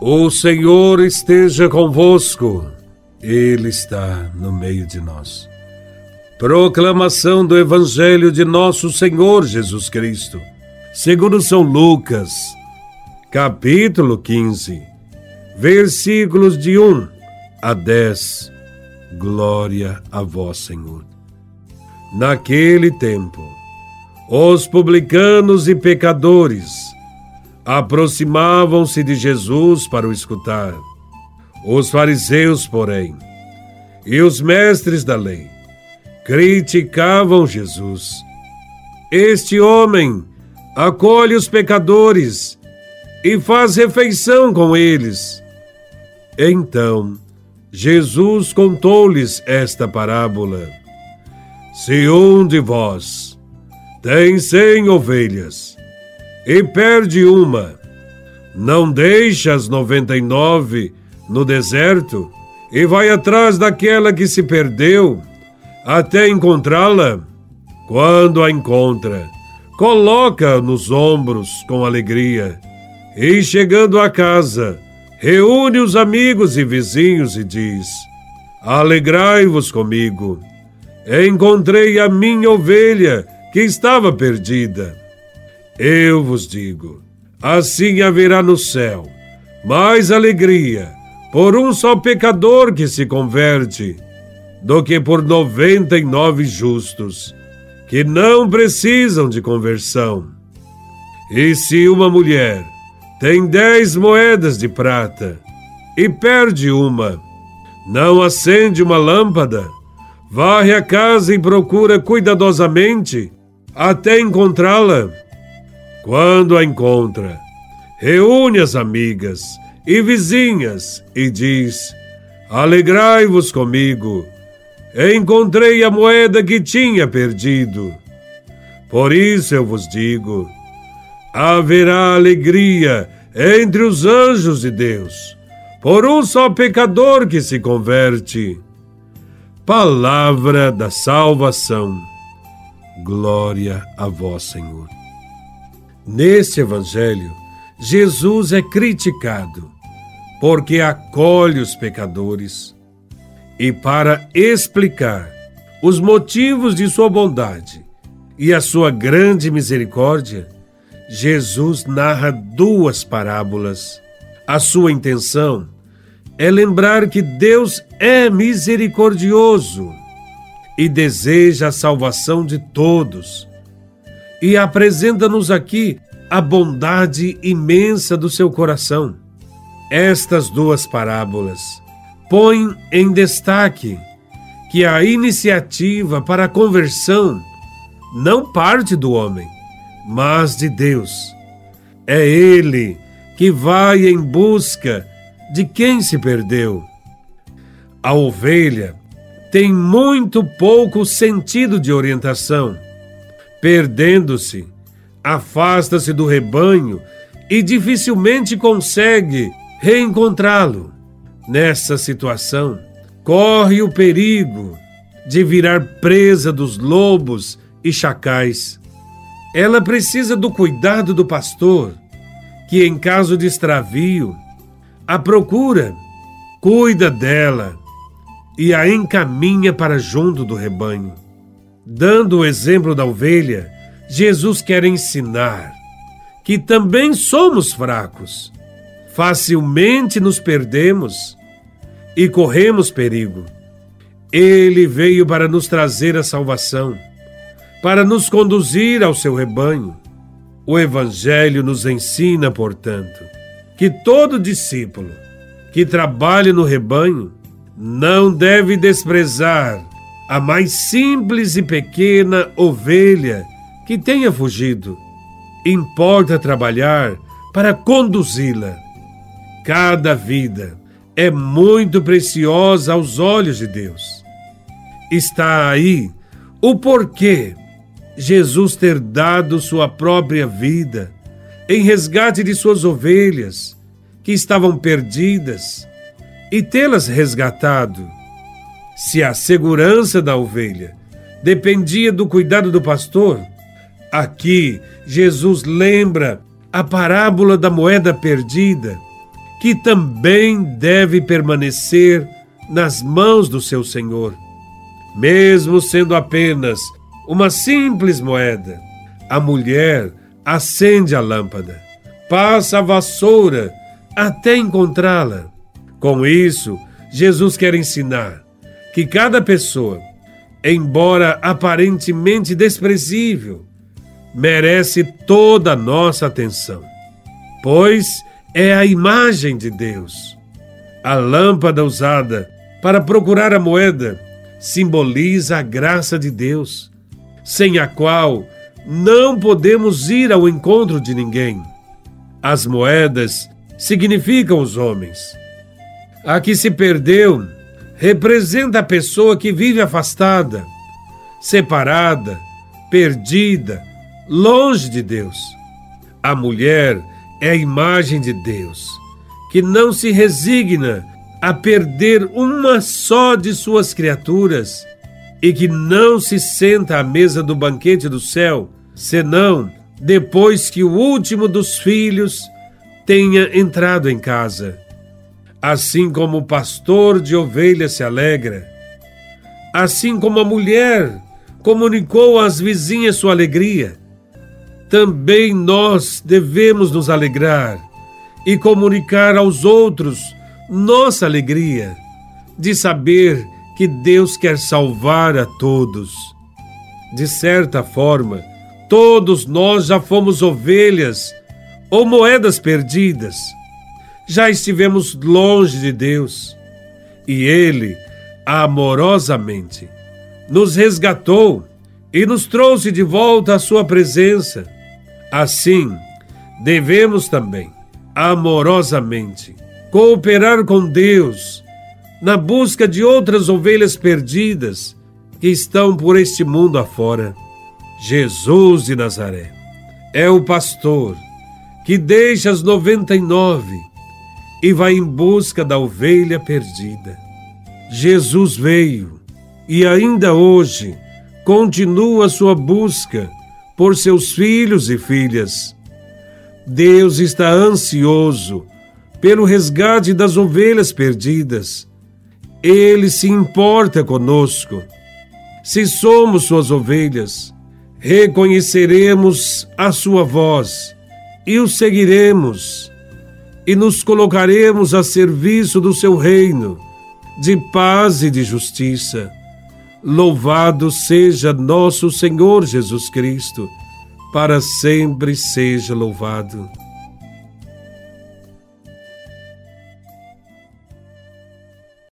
O Senhor esteja convosco, Ele está no meio de nós. Proclamação do Evangelho de Nosso Senhor Jesus Cristo, segundo São Lucas, capítulo 15, versículos de 1 a 10. Glória a Vós, Senhor. Naquele tempo, os publicanos e pecadores aproximavam-se de Jesus para o escutar. Os fariseus, porém, e os mestres da lei criticavam Jesus. Este homem acolhe os pecadores e faz refeição com eles. Então, Jesus contou-lhes esta parábola: Se um de vós tem cem ovelhas e perde uma. Não deixa as noventa e nove no deserto e vai atrás daquela que se perdeu até encontrá-la. Quando a encontra, coloca nos ombros com alegria e, chegando a casa, reúne os amigos e vizinhos e diz: Alegrai-vos comigo. Encontrei a minha ovelha que estava perdida. Eu vos digo: assim haverá no céu mais alegria por um só pecador que se converte do que por noventa e nove justos que não precisam de conversão. E se uma mulher tem dez moedas de prata e perde uma, não acende uma lâmpada, varre a casa e procura cuidadosamente até encontrá-la. Quando a encontra, reúne as amigas e vizinhas e diz: Alegrai-vos comigo, encontrei a moeda que tinha perdido. Por isso eu vos digo: haverá alegria entre os anjos de Deus, por um só pecador que se converte. Palavra da salvação. Glória a vós, Senhor. Neste Evangelho, Jesus é criticado porque acolhe os pecadores e, para explicar os motivos de sua bondade e a sua grande misericórdia, Jesus narra duas parábolas. A sua intenção é lembrar que Deus é misericordioso e deseja a salvação de todos e apresenta-nos aqui a bondade imensa do seu coração. Estas duas parábolas põem em destaque que a iniciativa para a conversão não parte do homem, mas de Deus. É Ele que vai em busca de quem se perdeu. A ovelha tem muito pouco sentido de orientação Perdendo-se, afasta-se do rebanho e dificilmente consegue reencontrá-lo. Nessa situação, corre o perigo de virar presa dos lobos e chacais. Ela precisa do cuidado do pastor, que, em caso de extravio, a procura, cuida dela e a encaminha para junto do rebanho. Dando o exemplo da ovelha, Jesus quer ensinar que também somos fracos, facilmente nos perdemos e corremos perigo. Ele veio para nos trazer a salvação, para nos conduzir ao seu rebanho. O Evangelho nos ensina, portanto, que todo discípulo que trabalha no rebanho não deve desprezar a mais simples e pequena ovelha que tenha fugido. Importa trabalhar para conduzi-la. Cada vida é muito preciosa aos olhos de Deus. Está aí o porquê Jesus ter dado sua própria vida em resgate de suas ovelhas que estavam perdidas e tê-las resgatado se a segurança da ovelha dependia do cuidado do pastor, aqui Jesus lembra a parábola da moeda perdida que também deve permanecer nas mãos do seu Senhor. Mesmo sendo apenas uma simples moeda, a mulher acende a lâmpada, passa a vassoura até encontrá-la. Com isso, Jesus quer ensinar que cada pessoa, embora aparentemente desprezível, merece toda a nossa atenção, pois é a imagem de Deus. A lâmpada usada para procurar a moeda simboliza a graça de Deus, sem a qual não podemos ir ao encontro de ninguém. As moedas significam os homens. A que se perdeu representa a pessoa que vive afastada, separada, perdida, longe de Deus. A mulher é a imagem de Deus, que não se resigna a perder uma só de suas criaturas e que não se senta à mesa do banquete do céu, senão depois que o último dos filhos tenha entrado em casa. Assim como o pastor de ovelhas se alegra, assim como a mulher comunicou às vizinhas sua alegria, também nós devemos nos alegrar e comunicar aos outros nossa alegria de saber que Deus quer salvar a todos. De certa forma, todos nós já fomos ovelhas ou moedas perdidas. Já estivemos longe de Deus e Ele, amorosamente, nos resgatou e nos trouxe de volta à Sua presença. Assim, devemos também, amorosamente, cooperar com Deus na busca de outras ovelhas perdidas que estão por este mundo afora. Jesus de Nazaré é o pastor que deixa as noventa e nove e vai em busca da ovelha perdida. Jesus veio e ainda hoje continua sua busca por seus filhos e filhas. Deus está ansioso pelo resgate das ovelhas perdidas. Ele se importa conosco. Se somos suas ovelhas, reconheceremos a sua voz e o seguiremos e nos colocaremos a serviço do seu reino de paz e de justiça. Louvado seja nosso Senhor Jesus Cristo, para sempre seja louvado.